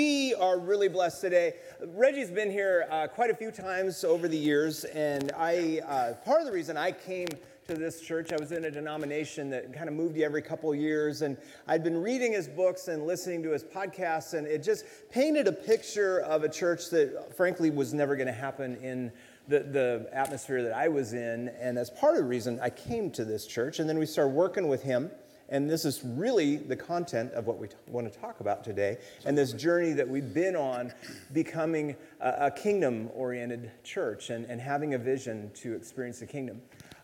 We are really blessed today. Reggie's been here uh, quite a few times over the years, and I uh, part of the reason I came to this church, I was in a denomination that kind of moved you every couple years, and I'd been reading his books and listening to his podcasts, and it just painted a picture of a church that, frankly, was never going to happen in the, the atmosphere that I was in. And that's part of the reason I came to this church. And then we started working with him. And this is really the content of what we t- want to talk about today, and this journey that we've been on becoming a, a kingdom oriented church and, and having a vision to experience the kingdom.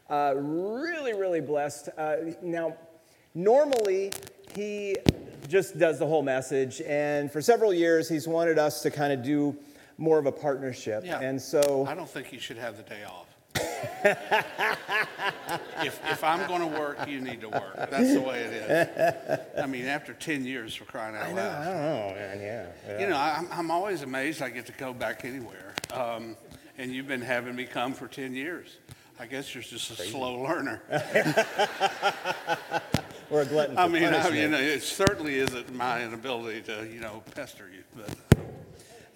Uh, really, really blessed. Uh, now, normally, he just does the whole message, and for several years, he's wanted us to kind of do more of a partnership. Yeah. And so, I don't think you should have the day off. If, if I'm going to work, you need to work. That's the way it is. I mean, after 10 years for crying out I loud. don't know, man, yeah. yeah. You know, I'm, I'm always amazed I get to go back anywhere. Um, and you've been having me come for 10 years. I guess you're just a slow learner. We're a glutton I mean, I, know, it certainly isn't my inability to, you know, pester you. But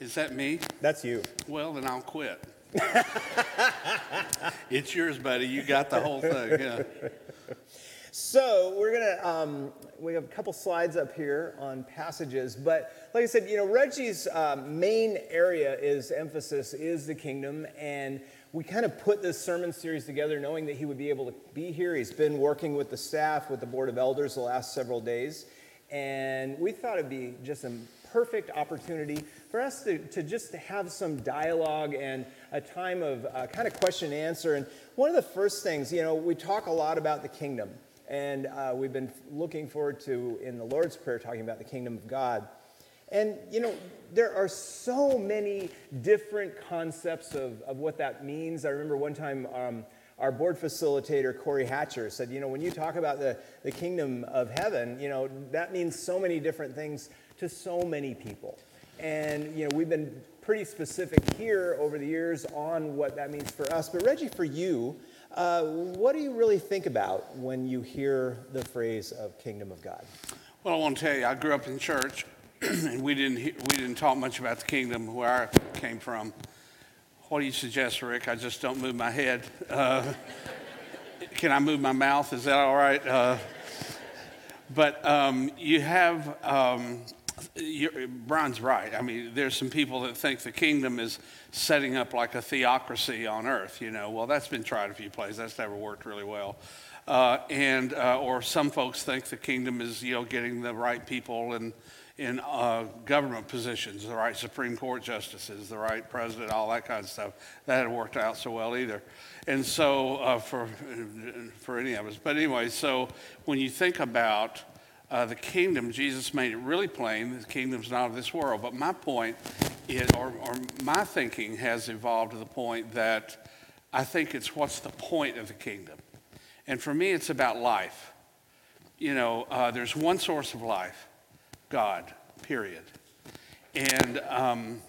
is that me? That's you. Well, then I'll quit. it's yours, buddy. You got the whole thing. Yeah. So we're gonna um, we have a couple slides up here on passages, but like I said, you know Reggie's um, main area is emphasis is the kingdom, and we kind of put this sermon series together knowing that he would be able to be here. He's been working with the staff, with the board of elders the last several days, and we thought it'd be just a perfect opportunity for us to, to just have some dialogue and a time of uh, kind of question and answer. And one of the first things, you know, we talk a lot about the kingdom, and uh, we've been looking forward to, in the Lord's Prayer, talking about the kingdom of God. And, you know, there are so many different concepts of, of what that means. I remember one time um, our board facilitator, Corey Hatcher, said, you know, when you talk about the, the kingdom of heaven, you know, that means so many different things to so many people. And, you know, we've been pretty specific here over the years on what that means for us. But, Reggie, for you, uh, what do you really think about when you hear the phrase of kingdom of God? Well, I want to tell you, I grew up in church, and we didn't we didn't talk much about the kingdom where I came from. What do you suggest, Rick? I just don't move my head. Uh, can I move my mouth? Is that all right? Uh, but um, you have um, you're, Brian's right. I mean, there's some people that think the kingdom is setting up like a theocracy on earth. You know, well, that's been tried a few places. That's never worked really well. Uh, and uh, or some folks think the kingdom is you know getting the right people in in uh, government positions, the right Supreme Court justices, the right president, all that kind of stuff. That hadn't worked out so well either. And so uh, for for any of us, but anyway, so when you think about uh, the kingdom, Jesus made it really plain the kingdom's not of this world. But my point is, or, or my thinking has evolved to the point that I think it's what's the point of the kingdom? And for me, it's about life. You know, uh, there's one source of life God, period. And, um,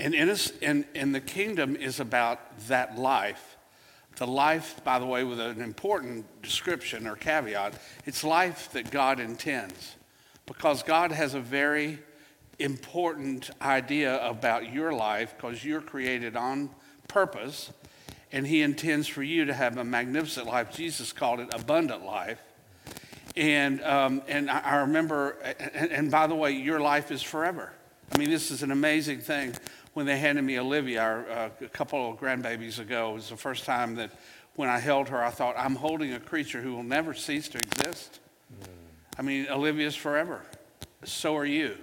and, in us, and, and the kingdom is about that life. The life, by the way, with an important description or caveat, it's life that God intends. Because God has a very important idea about your life because you're created on purpose and He intends for you to have a magnificent life. Jesus called it abundant life. And, um, and I, remember, and, and by the way, your life is forever. I mean, this is an amazing thing. When they handed me Olivia our, uh, a couple of grandbabies ago, it was the first time that when I held her, I thought, I'm holding a creature who will never cease to exist. I mean, Olivia's forever. So are you.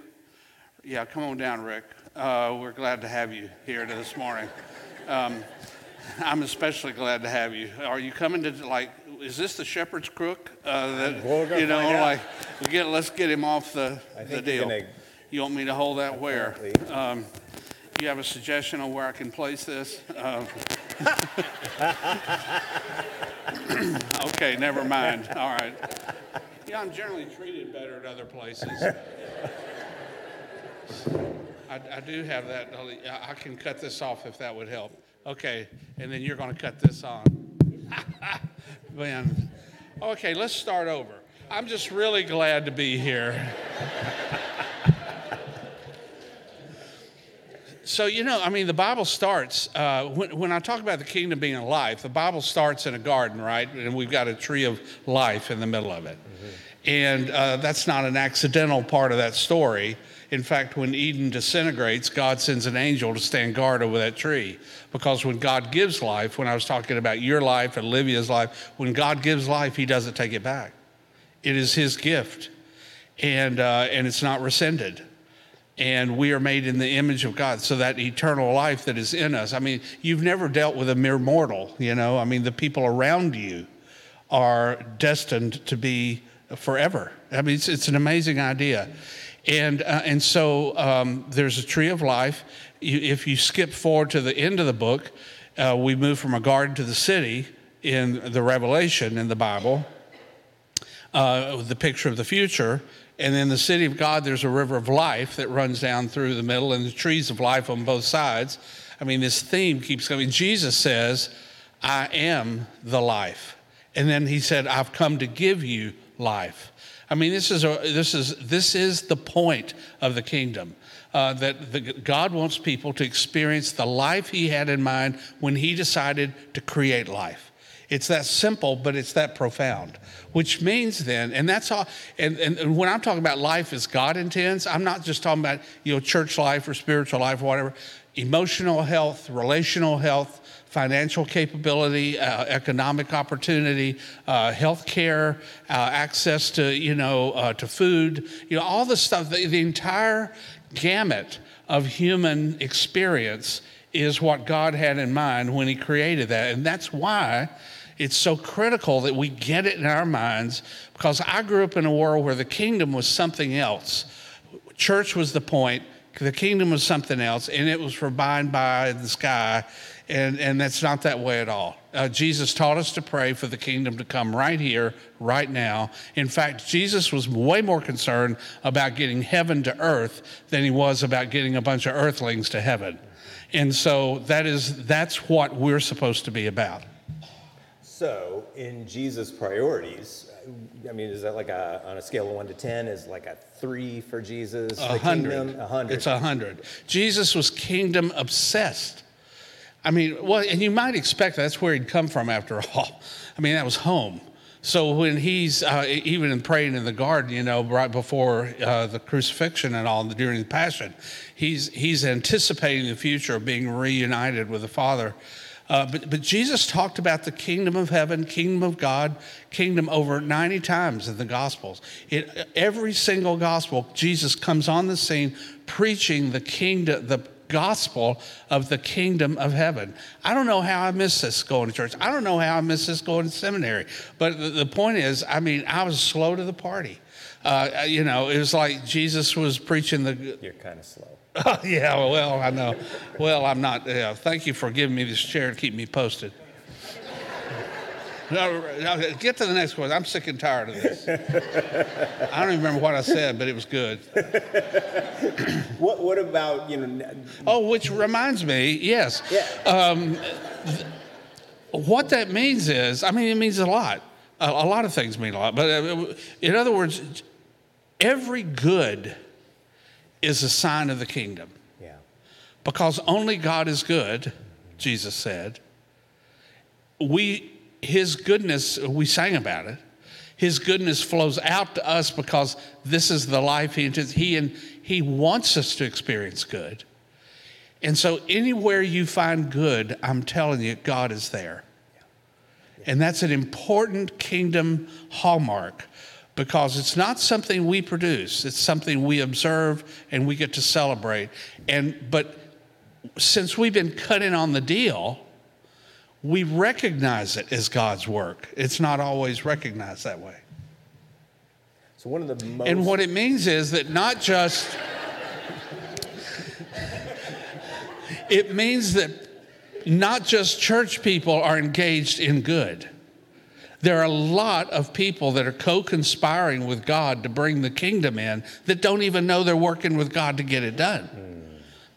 Yeah, come on down, Rick. Uh, we're glad to have you here this morning. Um, I'm especially glad to have you. Are you coming to like? Is this the shepherd's crook? Uh, that, gonna you know, like, we get, let's get him off the, the deal. gonna- You want me to hold that where? Um, you have a suggestion on where I can place this? Uh, okay, never mind. All right. Yeah, I'm generally treated better at other places. I, I do have that. I- can cut this off if that would help. Okay, and then you're going to cut this on. Man, okay, let's start over. I'm just really glad to be here. So, you know, I mean, the Bible starts, uh, when, when I talk about the kingdom being a life, the Bible starts in a garden, right? And we've got a tree of life in the middle of it. And uh, that's not an accidental part of that story. In fact, when Eden disintegrates, God sends an angel to stand guard over that tree. Because when God gives life, when I was talking about your life and Olivia's life, when God gives life, He doesn't take it back. It is His gift, and, uh, and it's not rescinded and we are made in the image of God. So that eternal life that is in us. I mean, you've never dealt with a mere mortal, you know. I mean, the people around you are destined to be forever. I mean, it's, it's an amazing idea. And, uh, and so um, there's a tree of life. You, if you skip forward to the end of the book, uh, we move from a garden to the city in the Revelation in the Bible, uh, the picture of the future. And in the city of God, there's a river of life that runs down through the middle and the trees of life on both sides. I mean, this theme keeps coming. Jesus says, I am the life. And then he said, I've come to give you life. I mean, this is, a, this is, this is the point of the kingdom. Uh, that the, God wants people to experience the life He had in mind when He decided to create life. It's that simple, but it's that profound. Which means then, and that's all, and, and, and, when I'm talking about life as God intends, I'm not just talking about, you know, church life or spiritual life or whatever. Emotional health, relational health, financial capability, uh, economic opportunity, uh, health care, uh, access to, you know, uh, to food, you know, all the stuff, the, the entire gamut of human experience is what God had in mind when He created that. And that's why it's so critical that we get it in our minds because I grew up in a world where the kingdom was something else. Church was the point, the kingdom was something else, and it was for by and by the sky. And, and that's not that way at all. Uh, Jesus taught us to pray for the kingdom to come right here, right now. In fact, Jesus was way more concerned about getting heaven to earth than he was about getting a bunch of earthlings to heaven. And so that is, that's what we're supposed to be about. So, in Jesus' priorities, I mean, is that like a, on a scale of one to 10, is like a three for Jesus? A hundred. A hundred. It's a hundred. Jesus was kingdom obsessed. I mean, well, and you might expect that's where he'd come from after all. I mean, that was home. So when he's uh, even in praying in the garden, you know, right before uh, the crucifixion and all during the passion, he's he's anticipating the future of being reunited with the Father. Uh, but, but Jesus talked about the kingdom of heaven, kingdom of God, kingdom over 90 times in the Gospels. It, every single Gospel, Jesus comes on the scene preaching the kingdom, the gospel of the kingdom of heaven. I don't know how I missed this going to church. I don't know how I missed this going to seminary. But the, the point is, I mean, I was slow to the party. Uh, you know, it was like Jesus was preaching the. You're kind of slow. Yeah, well, I know. Well, I'm not. Yeah, thank you for giving me this chair to keep me posted. No, no, get to the next question. I'm sick and tired of this. I don't even remember what I said, but it was good. what, what about, you know? Oh, which reminds me, yes. Yeah. Um, th- what that means is, I mean, it means a lot. A, a lot of things mean a lot. But uh, in other words, every good is a sign of the kingdom. Yeah. Because only God is good, Jesus said. We, his goodness, we sang about it. His goodness flows out to us because this is the life he intends. He, and he wants us to experience good. And so, anywhere you find good, I'm telling you, God is there. And that's an important kingdom hallmark because it's not something we produce, it's something we observe and we get to celebrate. And but since we've been cut in on the deal, we recognize it as God's work. It's not always recognized that way. So one of the most And what it means is that not just it means that not just church people are engaged in good there are a lot of people that are co conspiring with God to bring the kingdom in that don't even know they're working with God to get it done. Hmm.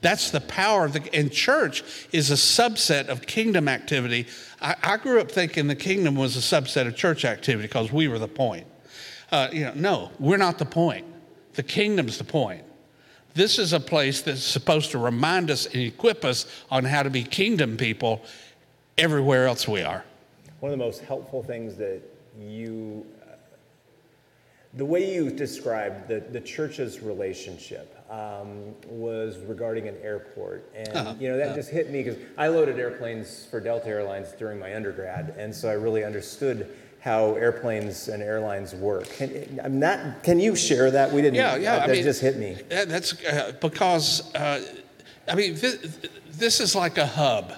That's the power of the, and church is a subset of kingdom activity. I, I, grew up thinking the kingdom was a subset of church activity because we were the point. Uh, you know, no, we're not the point. The kingdom's the point. This is a place that's supposed to remind us and equip us on how to be kingdom people everywhere else we are. One of the most helpful things that you, uh, the way you described the, the church's relationship um, was regarding an airport. And, uh-huh. you know, that uh-huh. just hit me because I loaded airplanes for Delta Airlines during my undergrad. And so I really understood how airplanes and airlines work. Can, I'm not, can you share that? We didn't. Yeah, yeah. That I mean, just hit me. That's uh, because, uh, I mean, this, this, is like a hub.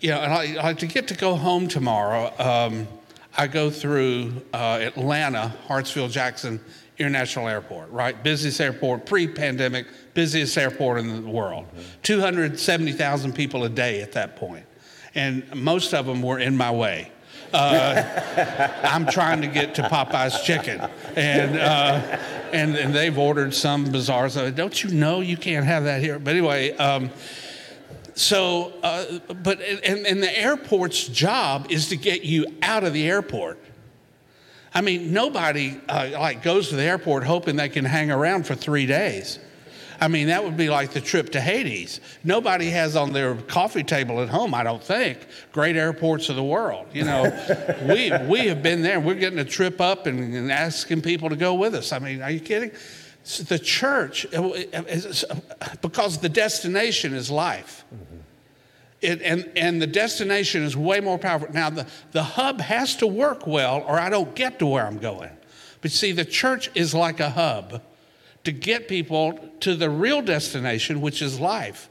You know, and I, like to get to go home tomorrow. Um, I go through uh, Atlanta, Hartsfield Jackson International Airport, right? Busiest airport, pre pandemic, busiest airport in the world. Mm-hmm. 270,000 people a day at that point. And most of them were in my way. Uh, I'm trying to get to Popeye's chicken, and uh, and and they've ordered some bizarre stuff. Don't you know you can't have that here? But anyway. Um, so, uh, but and, and the airport's job is to get you out of the airport. I mean, nobody uh, like goes to the airport hoping they can hang around for three days. I mean, that would be like the trip to Hades. Nobody has on their coffee table at home, I don't think, great airports of the world. You know, we, we have been there. We're getting a trip up and, and asking people to go with us. I mean, are you kidding? The church, because the destination is life. It, and, and the destination is way more powerful. Now, the, the hub has to work well, or I don't get to where I'm going. But see, the church is like a hub to get people to the real destination, which is life.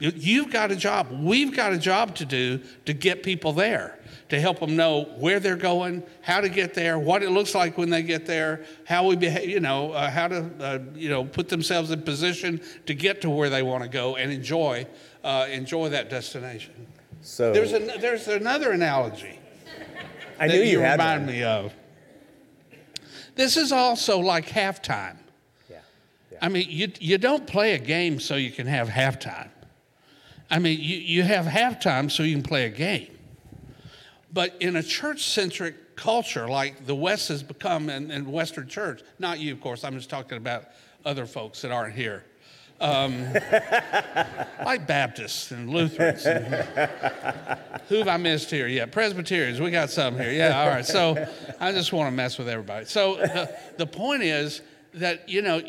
You've got a job. We've got a job to do to get people there, to help them know where they're going, how to get there, what it looks like when they get there, how we behave, you know, uh, how to, uh, you know, put themselves in position to get to where they want to go and enjoy, uh, enjoy that destination. So there's, a, there's another analogy. I knew you, you had remind one. me of. This is also like halftime. Yeah. I mean, you, you don't play a game so you can have halftime. I mean, you, you have halftime so you can play a game. But in a church centric culture like the West has become and, in, Western church, not you, of course, I'm just talking about other folks that aren't here. Um, like Baptists and Lutherans. And, who have I missed here? Yeah, Presbyterians, we got some here. Yeah, all right. So I just want to mess with everybody. So the, the point is that, you know,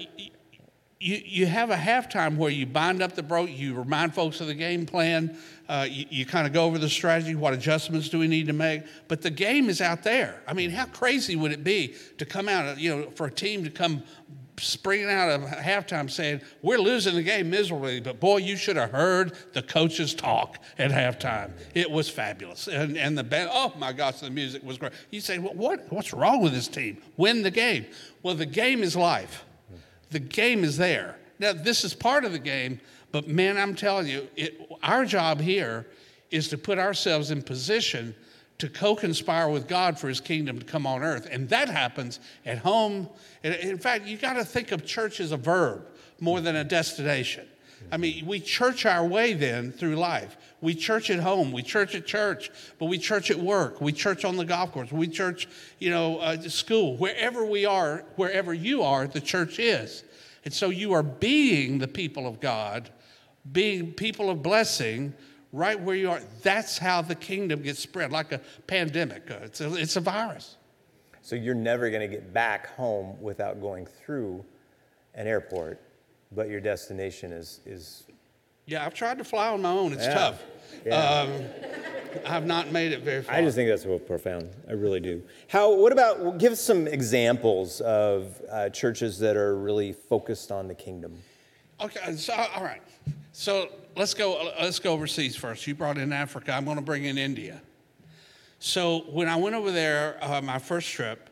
you, you have a halftime where you bind up the broke, you remind folks of the game plan, uh, you, you kind of go over the strategy, what adjustments do we need to make, but the game is out there. I mean, how crazy would it be to come out, you know, for a team to come springing out of halftime saying, We're losing the game miserably, but boy, you should have heard the coaches talk at halftime. It was fabulous. And, and the band, oh my gosh, the music was great. You say, well, what, What's wrong with this team? Win the game. Well, the game is life. The game is there. Now, this is part of the game, but man, I'm telling you, it, our job here is to put ourselves in position to co conspire with God for his kingdom to come on earth. And that happens at home. In fact, you got to think of church as a verb more than a destination. I mean, we church our way then through life. We church at home, we church at church, but we church at work, we church on the golf course, we church, you know, uh, school. Wherever we are, wherever you are, the church is. And so you are being the people of God, being people of blessing right where you are. That's how the kingdom gets spread, like a pandemic. Uh, it's a, it's a virus. So you're never going to get back home without going through an airport but your destination is is. Yeah, I've tried to fly on my own. It's yeah. tough. Yeah. Um, I've not made it very far. I just think that's profound. I really do. How? What about? Well, give some examples of uh, churches that are really focused on the kingdom. Okay. So all right. So let's go. Let's go overseas first. You brought in Africa. I'm going to bring in India. So when I went over there, uh, my first trip,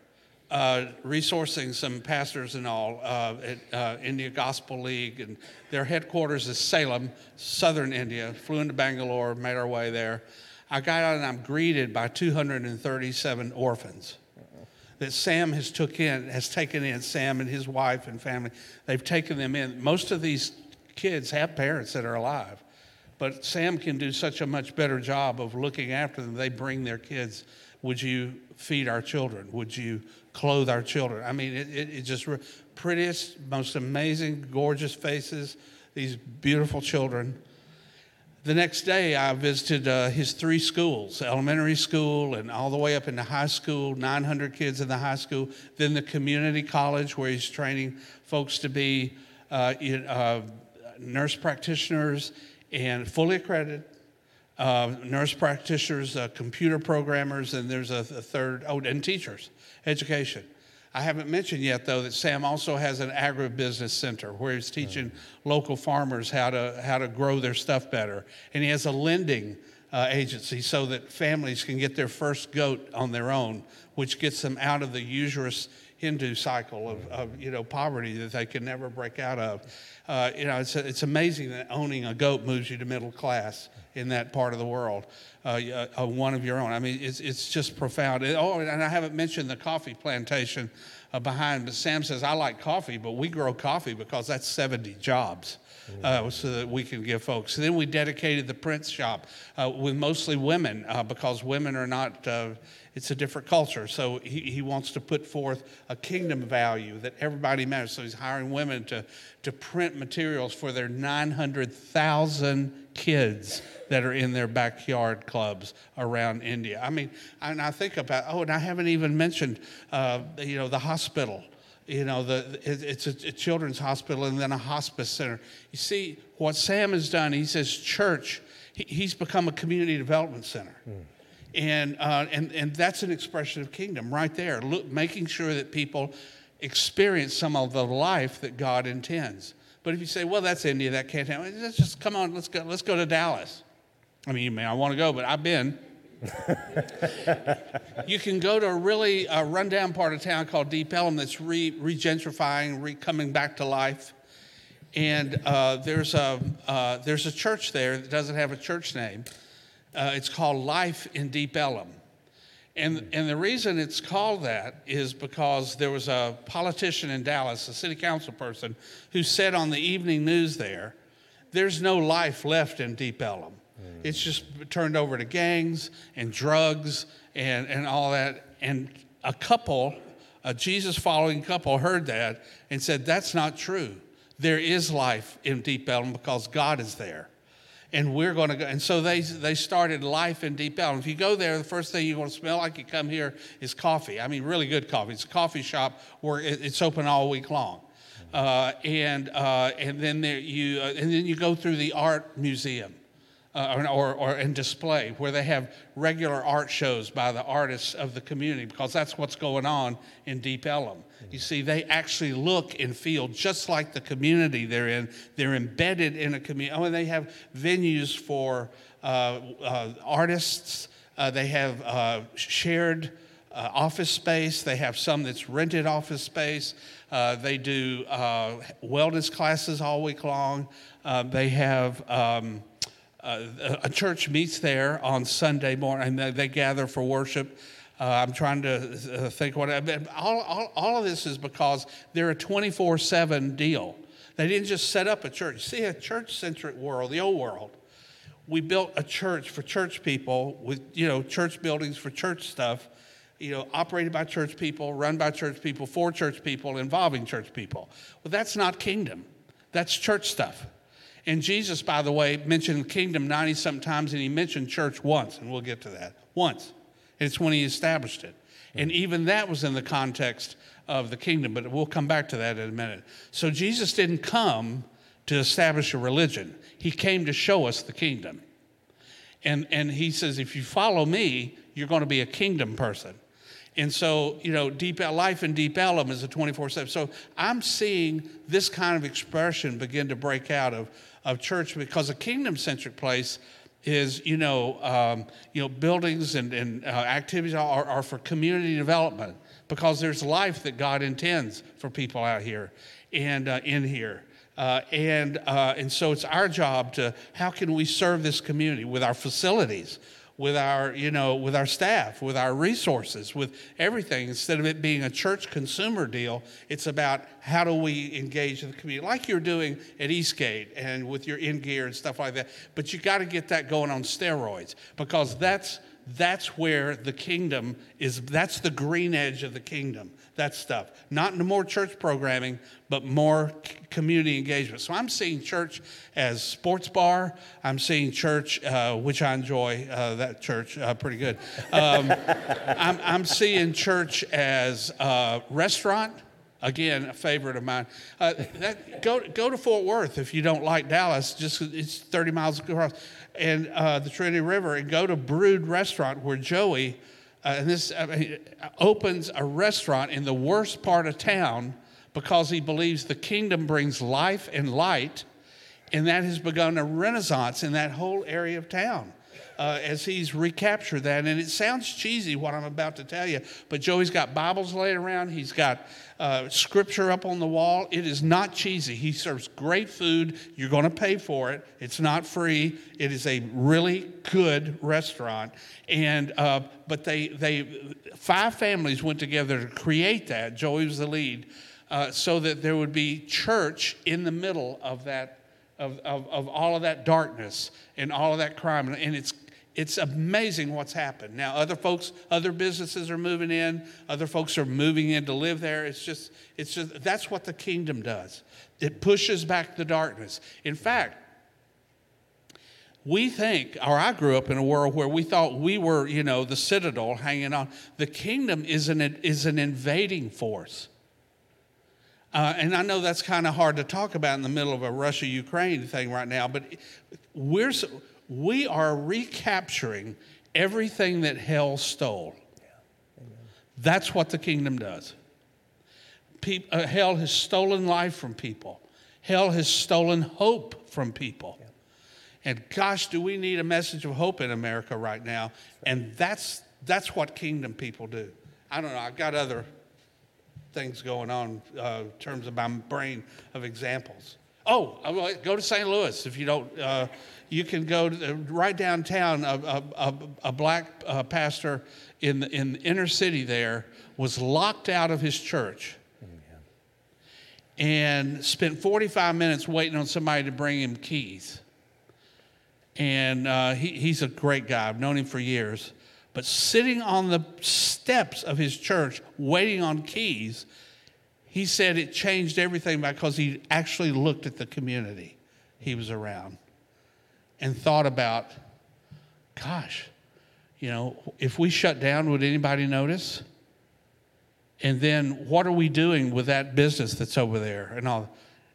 uh, resourcing some pastors and all uh, at uh, India Gospel League, and their headquarters is Salem, southern India. Flew into Bangalore, made our way there. I got out and I'm greeted by 237 orphans that Sam has took in, has taken in. Sam and his wife and family, they've taken them in. Most of these kids have parents that are alive, but Sam can do such a much better job of looking after them. They bring their kids. Would you feed our children? Would you clothe our children. I mean, it, it, it just prettiest, most amazing, gorgeous faces, these beautiful children. The next day, I visited uh, his three schools elementary school and all the way up into high school, 900 kids in the high school, then the community college where he's training folks to be uh, uh, nurse practitioners and fully accredited. Uh, nurse practitioners, uh, computer programmers, and there's a, a third, oh, and teachers, education. I haven't mentioned yet, though, that Sam also has an agribusiness center where he's teaching local farmers how to, how to grow their stuff better. And he has a lending uh, agency so that families can get their first goat on their own, which gets them out of the usurious Hindu cycle of, of you know, poverty that they can never break out of. Uh, you know, it's, it's amazing that owning a goat moves you to middle class in that part of the world, uh, uh, one of your own. I mean, it's, it's just profound. Oh, and I haven't mentioned the coffee plantation uh, behind, but Sam says, I like coffee, but we grow coffee because that's 70 jobs. Uh, so that we can give folks. then we dedicated the print shop uh, with mostly women uh, because women are not, uh, it's a different culture. So he, he wants to put forth a kingdom value that everybody matters. So he's hiring women to, to print materials for their 900,000 kids that are in their backyard clubs around India. I mean, and I think about, oh, and I haven't even mentioned, uh, you know, the hospital. You know, the, it's a, children's hospital and then a hospice center. You see, what Sam has done, he says church, he, he's become a community development center. Mm. And, uh, and, and that's an expression of kingdom right there, Look, making sure that people experience some of the life that God intends. But if you say, well, that's India, that can't happen, let's just come on, let's go, let's go to Dallas. I mean, you may I want to go, but I've been. you can go to a really uh, rundown part of town called Deep Ellum that's re- regentrifying, re- coming back to life. And uh, there's, a, uh, there's a church there that doesn't have a church name. Uh, it's called Life in Deep Ellum. And, and the reason it's called that is because there was a politician in Dallas, a city council person, who said on the evening news there, there's no life left in Deep Ellum. Mm. It's just turned over to gangs and drugs and, and all that. And a couple, a Jesus following couple, heard that and said, That's not true. There is life in Deep Ellum because God is there and we're going to go. And so they, they started life in Deep Ellum. If you go there, the first thing you're going to smell like you come here is coffee. I mean, really good coffee. It's a coffee shop where it's open all week long. Uh, and, uh, and, then there you, uh, and then you go through the art museum uh, or, or in display where they have regular art shows by the artists of the community because that's what's going on in Deep Ellum. You see, they actually look and feel just like the community they're in. They're embedded in a community. Oh, and they have venues for uh, uh, artists. Uh, they have uh, shared uh, office space. They have some that's rented office space. Uh, they do wellness classes all week long. they have. Um, uh, a church meets there on Sunday morning, and they gather for worship. Uh, I'm trying to uh, think what I, all, all, all of this is because they're a 24 7 deal. They didn't just set up a church. See, a church centric world, the old world, we built a church for church people with, you know, church buildings for church stuff, you know, operated by church people, run by church people, for church people, involving church people. Well, that's not kingdom, that's church stuff. And Jesus, by the way, mentioned kingdom 90 something times, and he mentioned church once, and we'll get to that. Once. It's when he established it. And even that was in the context of the kingdom, but we'll come back to that in a minute. So Jesus didn't come to establish a religion, he came to show us the kingdom. And, and he says, if you follow me, you're going to be a kingdom person. And so, you know, deep life in Deep Ellum is a 24 7. So I'm seeing this kind of expression begin to break out of of church because a kingdom centric place is you know um, you know buildings and, and uh, activities are, are for community development because there's life that God intends for people out here and uh, in here. Uh, and, uh, and so it's our job to how can we serve this community with our facilities, with our, you know, with our staff, with our resources, with everything. Instead of it being a church consumer deal, it's about how do we engage the community, like you're doing at Eastgate and with your in gear and stuff like that. But you got to get that going on steroids because that's that's where the kingdom is. That's the green edge of the kingdom. That stuff. Not more church programming, but more community engagement. So I'm seeing church as sports bar. I'm seeing church, uh, which I enjoy uh, that church uh, pretty good. Um, I'm, I'm seeing church as a restaurant. Again, a favorite of mine. Uh, that, go, go to Fort Worth if you don't like Dallas. Just it's 30 miles across, and uh, the Trinity River, and go to Brood Restaurant where Joey, uh, and this I mean, opens a restaurant in the worst part of town because he believes the kingdom brings life and light, and that has begun a renaissance in that whole area of town uh, as he's recaptured that. And it sounds cheesy what I'm about to tell you, but Joey's got Bibles laid around. He's got uh, scripture up on the wall. It is not cheesy. He serves great food. You're going to pay for it. It's not free. It is a really good restaurant. And uh, but they they five families went together to create that. Joey was the lead, uh, so that there would be church in the middle of that of, of, of all of that darkness and all of that crime. And it's it's amazing what's happened. Now, other folks, other businesses are moving in, other folks are moving in to live there. It's just, it's just, that's what the kingdom does. It pushes back the darkness. In fact, we think, or I grew up in a world where we thought we were, you know, the citadel hanging on. The kingdom is an, is an invading force. Uh, and I know that's kind of hard to talk about in the middle of a Russia Ukraine thing right now, but we're, we are recapturing everything that hell stole. That's what the kingdom does. uh, hell has stolen life from people, hell has stolen hope from people. And gosh, do we need a message of hope in America right now? And that's, that's what kingdom people do. I don't know, I've got other things going on uh, in terms of my brain of examples. Oh, go to St. Louis if you don't. Uh, you can go to, right downtown. A, a, a black uh, pastor in the, in the inner city there was locked out of his church and spent 45 minutes waiting on somebody to bring him keys. And uh, he, he's a great guy. I've known him for years. But sitting on the steps of his church waiting on keys, he said it changed everything because he actually looked at the community he was around and thought about, gosh, you know, if we shut down, would anybody notice? And then what are we doing with that business that's over there and all?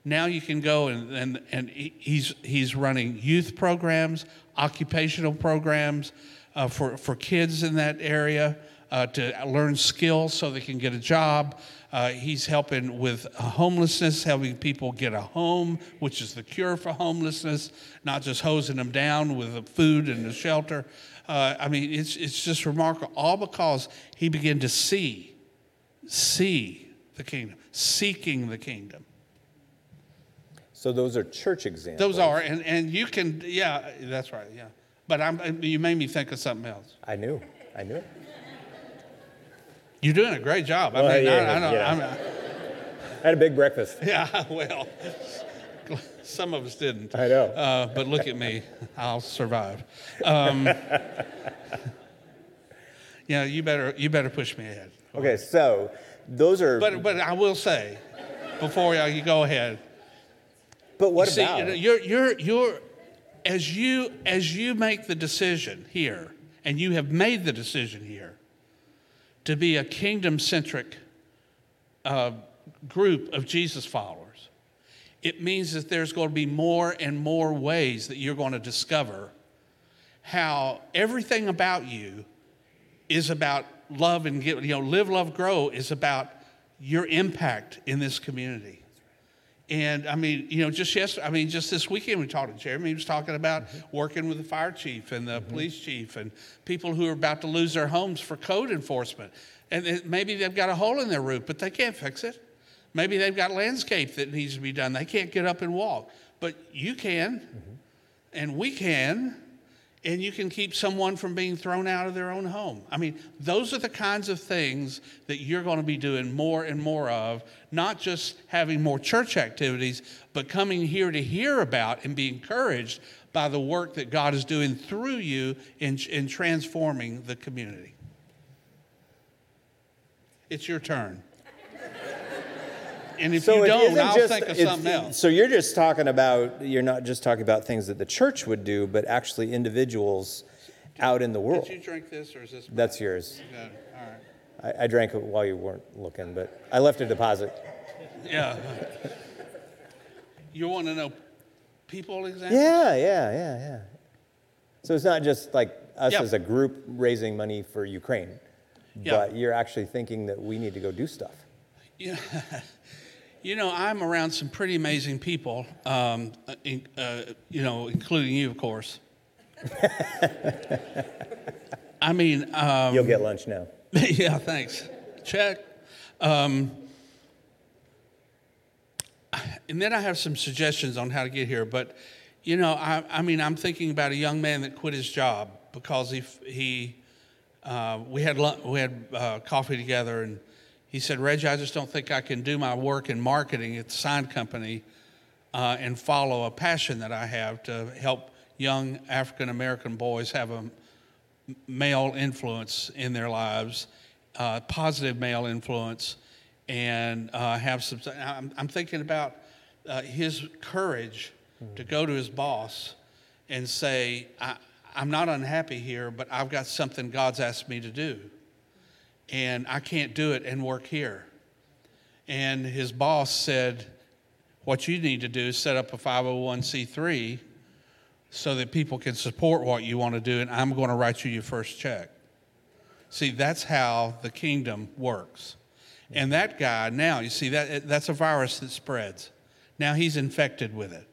Now you can go and, and, and he's, he's running youth programs, occupational programs uh, for, for kids in that area uh, to learn skills so they can get a job. Uh, he's helping with homelessness, helping people get a home, which is the cure for homelessness, not just hosing them down with the food and the shelter. Uh, I mean, it's, it's just remarkable, all because he began to see, see the kingdom, seeking the kingdom. So those are church examples. Those are, and, and you can, yeah, that's right, yeah. But I'm, you made me think of something else. I knew, I knew it. You're doing a great job. I mean, yeah, I, I, yeah. I had a big breakfast. Yeah, well, some of us didn't. I know. Uh, but look at me, I'll survive. Um, yeah, you better you better push me ahead. Okay, so those are. But but I will say, before you go ahead. But what you about? See, you're you're you're as you as you make the decision here, and you have made the decision here to be a kingdom centric uh, group of Jesus followers, it means that there's going to be more and more ways that you're going to discover how everything about you is about love and give, you know, live, love, grow is about your impact in this community. And I mean, you know, just yesterday, I mean, just this weekend we talked to Jeremy. He was talking about mm-hmm. working with the fire chief and the mm-hmm. police chief and people who are about to lose their homes for code enforcement. And it, maybe they've got a hole in their roof, but they can't fix it. Maybe they've got landscape that needs to be done. They can't get up and walk. But you can, mm-hmm. and we can, and you can keep someone from being thrown out of their own home. I mean, those are the kinds of things that you're going to be doing more and more of, not just having more church activities, but coming here to hear about and be encouraged by the work that God is doing through you in, in transforming the community. It's your turn. And if So you don't, I'll just, think of something else. So you're just talking about, you're not just talking about things that the church would do, but actually individuals out in the world. Did you drink this or is this? That's yours. Good. All right. I, I drank it while you weren't looking, but I left a deposit. Yeah. You want to know people examples? Yeah, yeah, yeah, yeah. So it's not just like us Yep. as a group raising money for Ukraine, Yeah. but you're actually thinking that we need to go do stuff. Yeah. You know, I'm around some pretty amazing people, um, uh, in, uh, you know, including you, of course. I mean, um, You'll get lunch now. yeah, thanks. Check. Um, and then I have some suggestions on how to get here. But, you know, I, I mean, I'm thinking about a young man that quit his job because he, he uh, we had, lun- we had uh, coffee together and he said, Reggie, I just don't think I can do my work in marketing at the sign company uh, and follow a passion that I have to help young African American boys have a male influence in their lives, uh, positive male influence, and uh, have some. I'm, I'm thinking about uh, his courage to go to his boss and say, I, I'm not unhappy here, but I've got something God's asked me to do, and I can't do it and work here. And his boss said, What you need to do is set up a 501c3 so that people can support what you want to do, and I'm going to write you your first check. See, that's how the kingdom works. And that guy now, you see, that that's a virus that spreads. Now he's infected with it.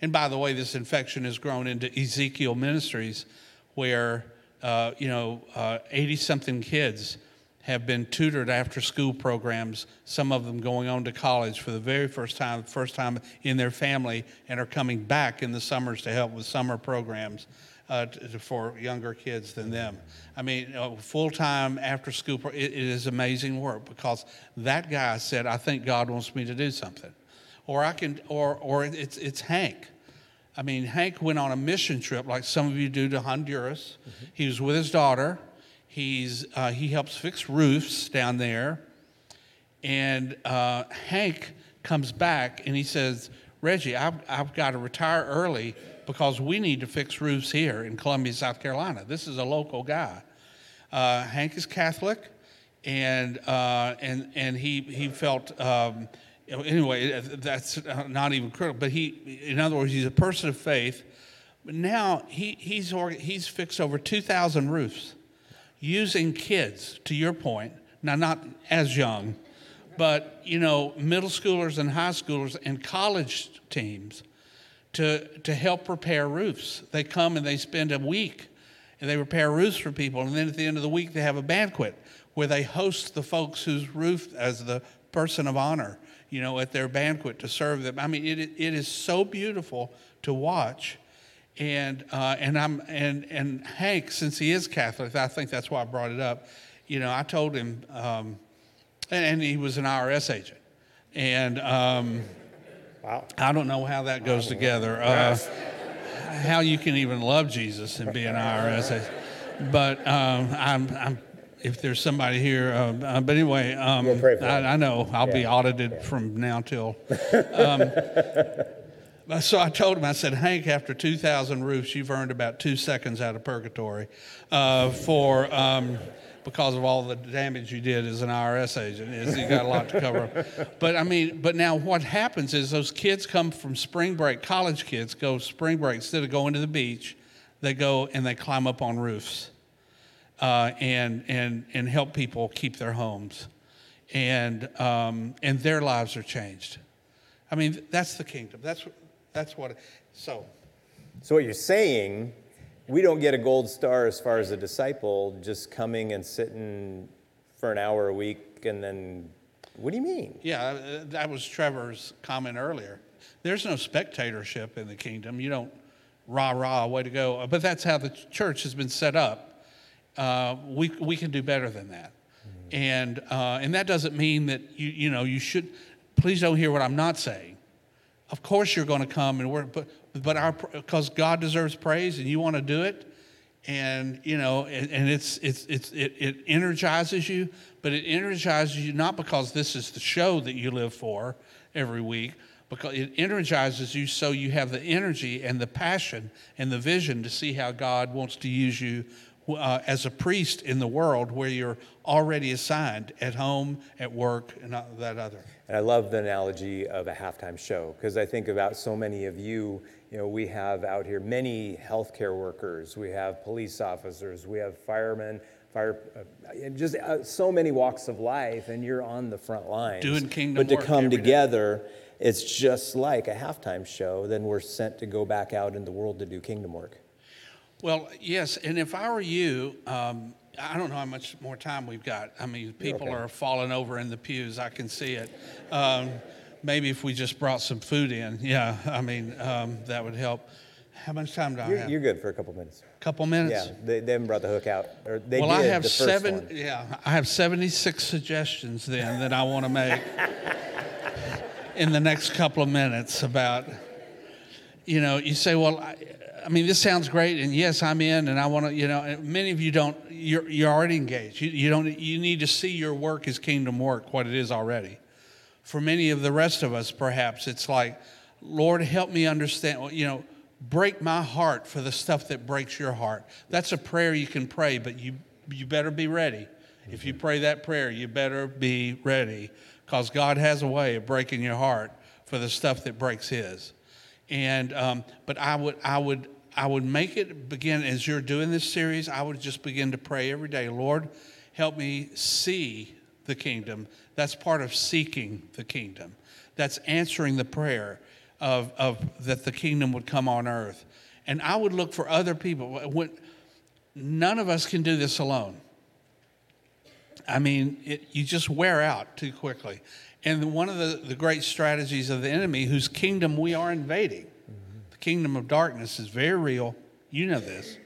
And by the way, this infection has grown into Ezekiel Ministries, where uh, you know, 80 something kids have been tutored after school programs, some of them going on to college for the very first time, first time in their family, and are coming back in the summers to help with summer programs uh, t- t- for younger kids than them. I mean, uh, full time after school, pro- it, it is amazing work because that guy said, I think God wants me to do something. Or I can, or, or it's, it's Hank. I mean, Hank went on a mission trip like some of you do to Honduras. He was with his daughter. He's, uh, he helps fix roofs down there. And uh, Hank comes back and he says, Reggie, I've, I've got to retire early because we need to fix roofs here in Columbia, South Carolina. This is a local guy. Uh, Hank is Catholic, and, uh, and, and he, he felt, um, anyway, that's not even critical, but he, in other words, he's a person of faith. But now he, he's, he's fixed over 2,000 roofs using kids, to your point, now not as young, but you know, middle schoolers and high schoolers and college teams to, to help repair roofs. They come and they spend a week and they repair roofs for people. And then at the end of the week, they have a banquet where they host the folks whose roof as the person of honor, you know, at their banquet to serve them. I mean, it, it is so beautiful to watch. And, uh, and, I'm, and, and Hank, since he is Catholic, I think that's why I brought it up. You know, I told him, um, and, and he was an IRS agent. And um, Wow. I don't know how that goes together. Uh, how you can even love Jesus and be an IRS agent. But um, I'm, I'm, if there's somebody here, uh, uh, but anyway, um, We'll I. I know I'll be Yeah. audited from now till. Um, so I told him, I said, Hank, after 2,000 roofs, you've earned about two seconds out of purgatory uh, for. Um, because of all the damage you did as an IRS agent, is you got a lot to cover. But I mean, but now what happens is those kids come from spring break. College kids go spring break instead of going to the beach, they go and they climb up on roofs uh, and and and help people keep their homes, and um, and their lives are changed. I mean, that's the kingdom. That's that's what. So So what you're saying, we don't get a gold star as far as a disciple just coming and sitting for an hour a week and then what do you mean? yeah, uh, that was Trevor's comment earlier. There's no spectatorship in the kingdom. You don't rah rah way to go. But that's how the church has been set up. Uh, we we can do better than that, and uh, and that doesn't mean that you you know you should. Please don't hear what I'm not saying. Of course you're going to come and work, but but our because God deserves praise and you want to do it, and you know, and, and it's it's it's it, it energizes you, but it energizes you not because this is the show that you live for every week, because it energizes you so you have the energy and the passion and the vision to see how God wants to use you uh, as a priest in the world where you're already assigned at home, at work, and that other. And I love the analogy of a halftime show because I think about so many of you. You know, we have out here many healthcare workers, we have police officers, we have firemen, fire, uh, just uh, so many walks of life, and you're on the front lines. Doing kingdom work But to come every day. together, it's just like a halftime show. Then we're sent to go back out in the world to do kingdom work. Well, yes, and if I were you, um, I don't know how much more time we've got. I mean, people okay. are falling over in the pews. I can see it. Um, maybe if we just brought some food in, yeah, I mean, um, that would help. How much time do I You're, have? you're good for a couple minutes. A couple minutes. Yeah, they, they haven't brought the hook out, or they well, did I have the first seven. one. Yeah, I have seventy-six suggestions then that I want to make in the next couple of minutes about. You know, you say, well, I, I mean, this sounds great, and yes, I'm in, and I want to. You know, many of you don't. You're you're already engaged. You, you don't. You need to see your work as kingdom work, what it is already. For many of the rest of us, perhaps it's like, Lord, help me understand. You know, break my heart for the stuff that breaks your heart. That's a prayer you can pray, but you you better be ready. If you pray that prayer, you better be ready, because God has a way of breaking your heart for the stuff that breaks His. And um, but I would I would I would make it begin as you're doing this series. I would just begin to pray every day. Lord, help me see the kingdom. That's part of seeking the kingdom. That's answering the prayer of, of that the kingdom would come on earth. And I would look for other people. When, none of us can do this alone. I mean, it, you just wear out too quickly. And one of the, the great strategies of the enemy, whose kingdom we are invading, the kingdom of darkness, is very real. You know this.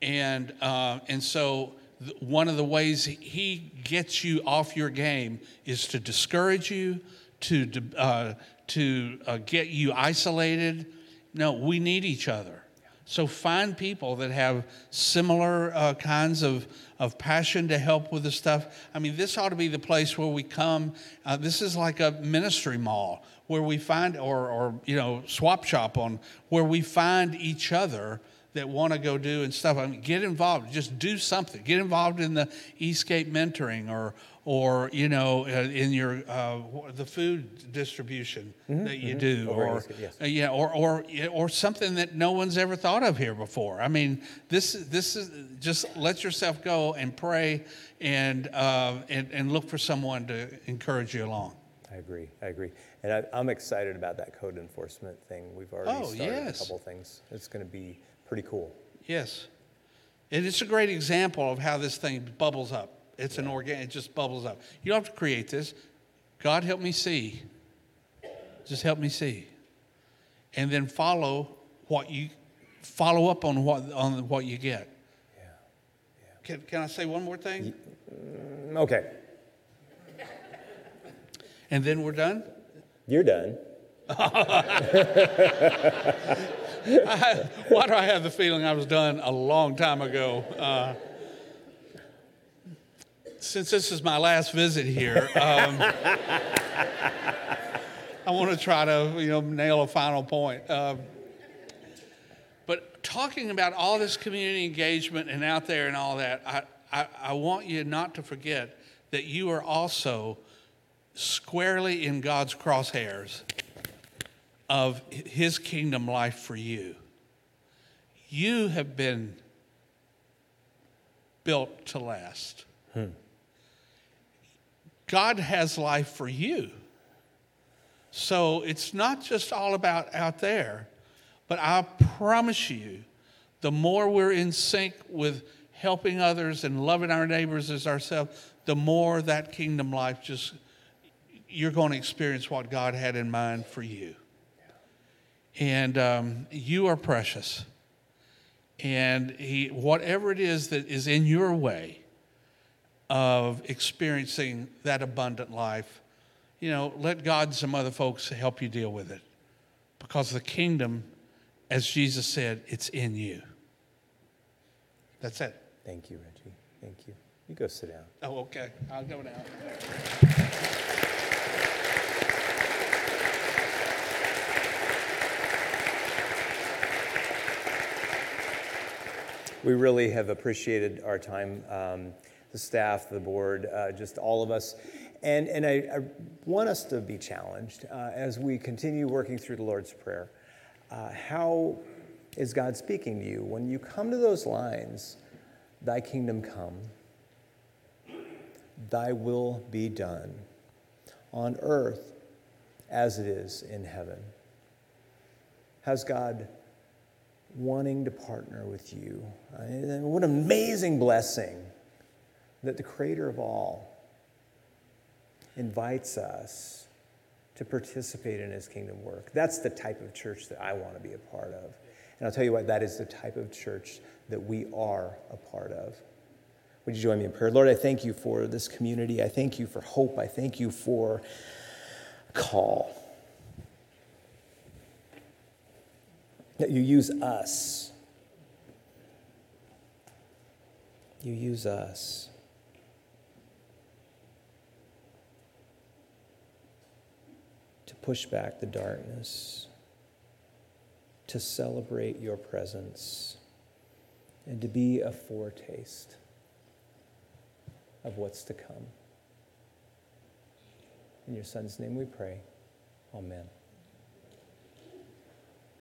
And, uh, and so, th- one of the ways he gets you off your game is to discourage you, to, uh, to uh, get you isolated. No, we need each other. So find people that have similar uh, kinds of, of passion to help with the stuff. I mean, this ought to be the place where we come. Uh, this is like a ministry mall where we find, or, or you know, swap shop on where we find each other that want to go do and stuff. I mean, get involved. Just do something. Get involved in the Eastgate mentoring or, or you know, uh, in your uh, the food distribution that you do, Over or yes. uh, yeah, or, or or something that no one's ever thought of here before. I mean, this this is just let yourself go and pray and uh, and and look for someone to encourage you along. I agree. I agree. And I, I'm excited about that code enforcement thing. We've already Oh, started yes. a couple things. It's going to be pretty cool. Yes, and it's a great example of how this thing bubbles up. It's an organic, it just bubbles up. You don't have to create this. God help me see. Just help me see, and then follow what you follow up on what on what you get. Yeah. Can, can I say one more thing? Mm, Okay. And then we're done? You're done. I, why do I have the feeling I was done a long time ago? Uh, since this is my last visit here, um, I want to try to you know nail a final point. Um, but talking about all this community engagement and out there and all that, I, I, I want you not to forget that you are also squarely in God's crosshairs of his kingdom life for you. You have been built to last. God has life for you. So it's not just all about out there, but I promise you, the more we're in sync with helping others and loving our neighbors as ourselves, the more that kingdom life just, you're going to experience what God had in mind for you. And um, you are precious. And he, whatever it is that is in your way of experiencing that abundant life, you know, let God and some other folks help you deal with it. because the kingdom, as Jesus said, it's in you. That's it. Thank you, Reggie. Thank you. You go sit down. Oh, okay. I'll go now. We really have appreciated our time, um, the staff, the board, uh, just all of us. And, and I, I want us to be challenged uh, as we continue working through the Lord's Prayer. Uh, how is God speaking to you? When you come to those lines, Thy kingdom come, Thy will be done on earth as it is in heaven. Has God wanting to partner with you. Uh, and what an amazing blessing that the Creator of all invites us to participate in His kingdom work. That's the type of church that I want to be a part of. And I'll tell you what, that is the type of church that we are a part of. Would you join me in prayer? Lord, I thank you for this community. I thank you for hope. I thank you for call. that you use us. You use us. Push back the darkness, to celebrate your presence, and to be a foretaste of what's to come. In your Son's name we pray. Amen.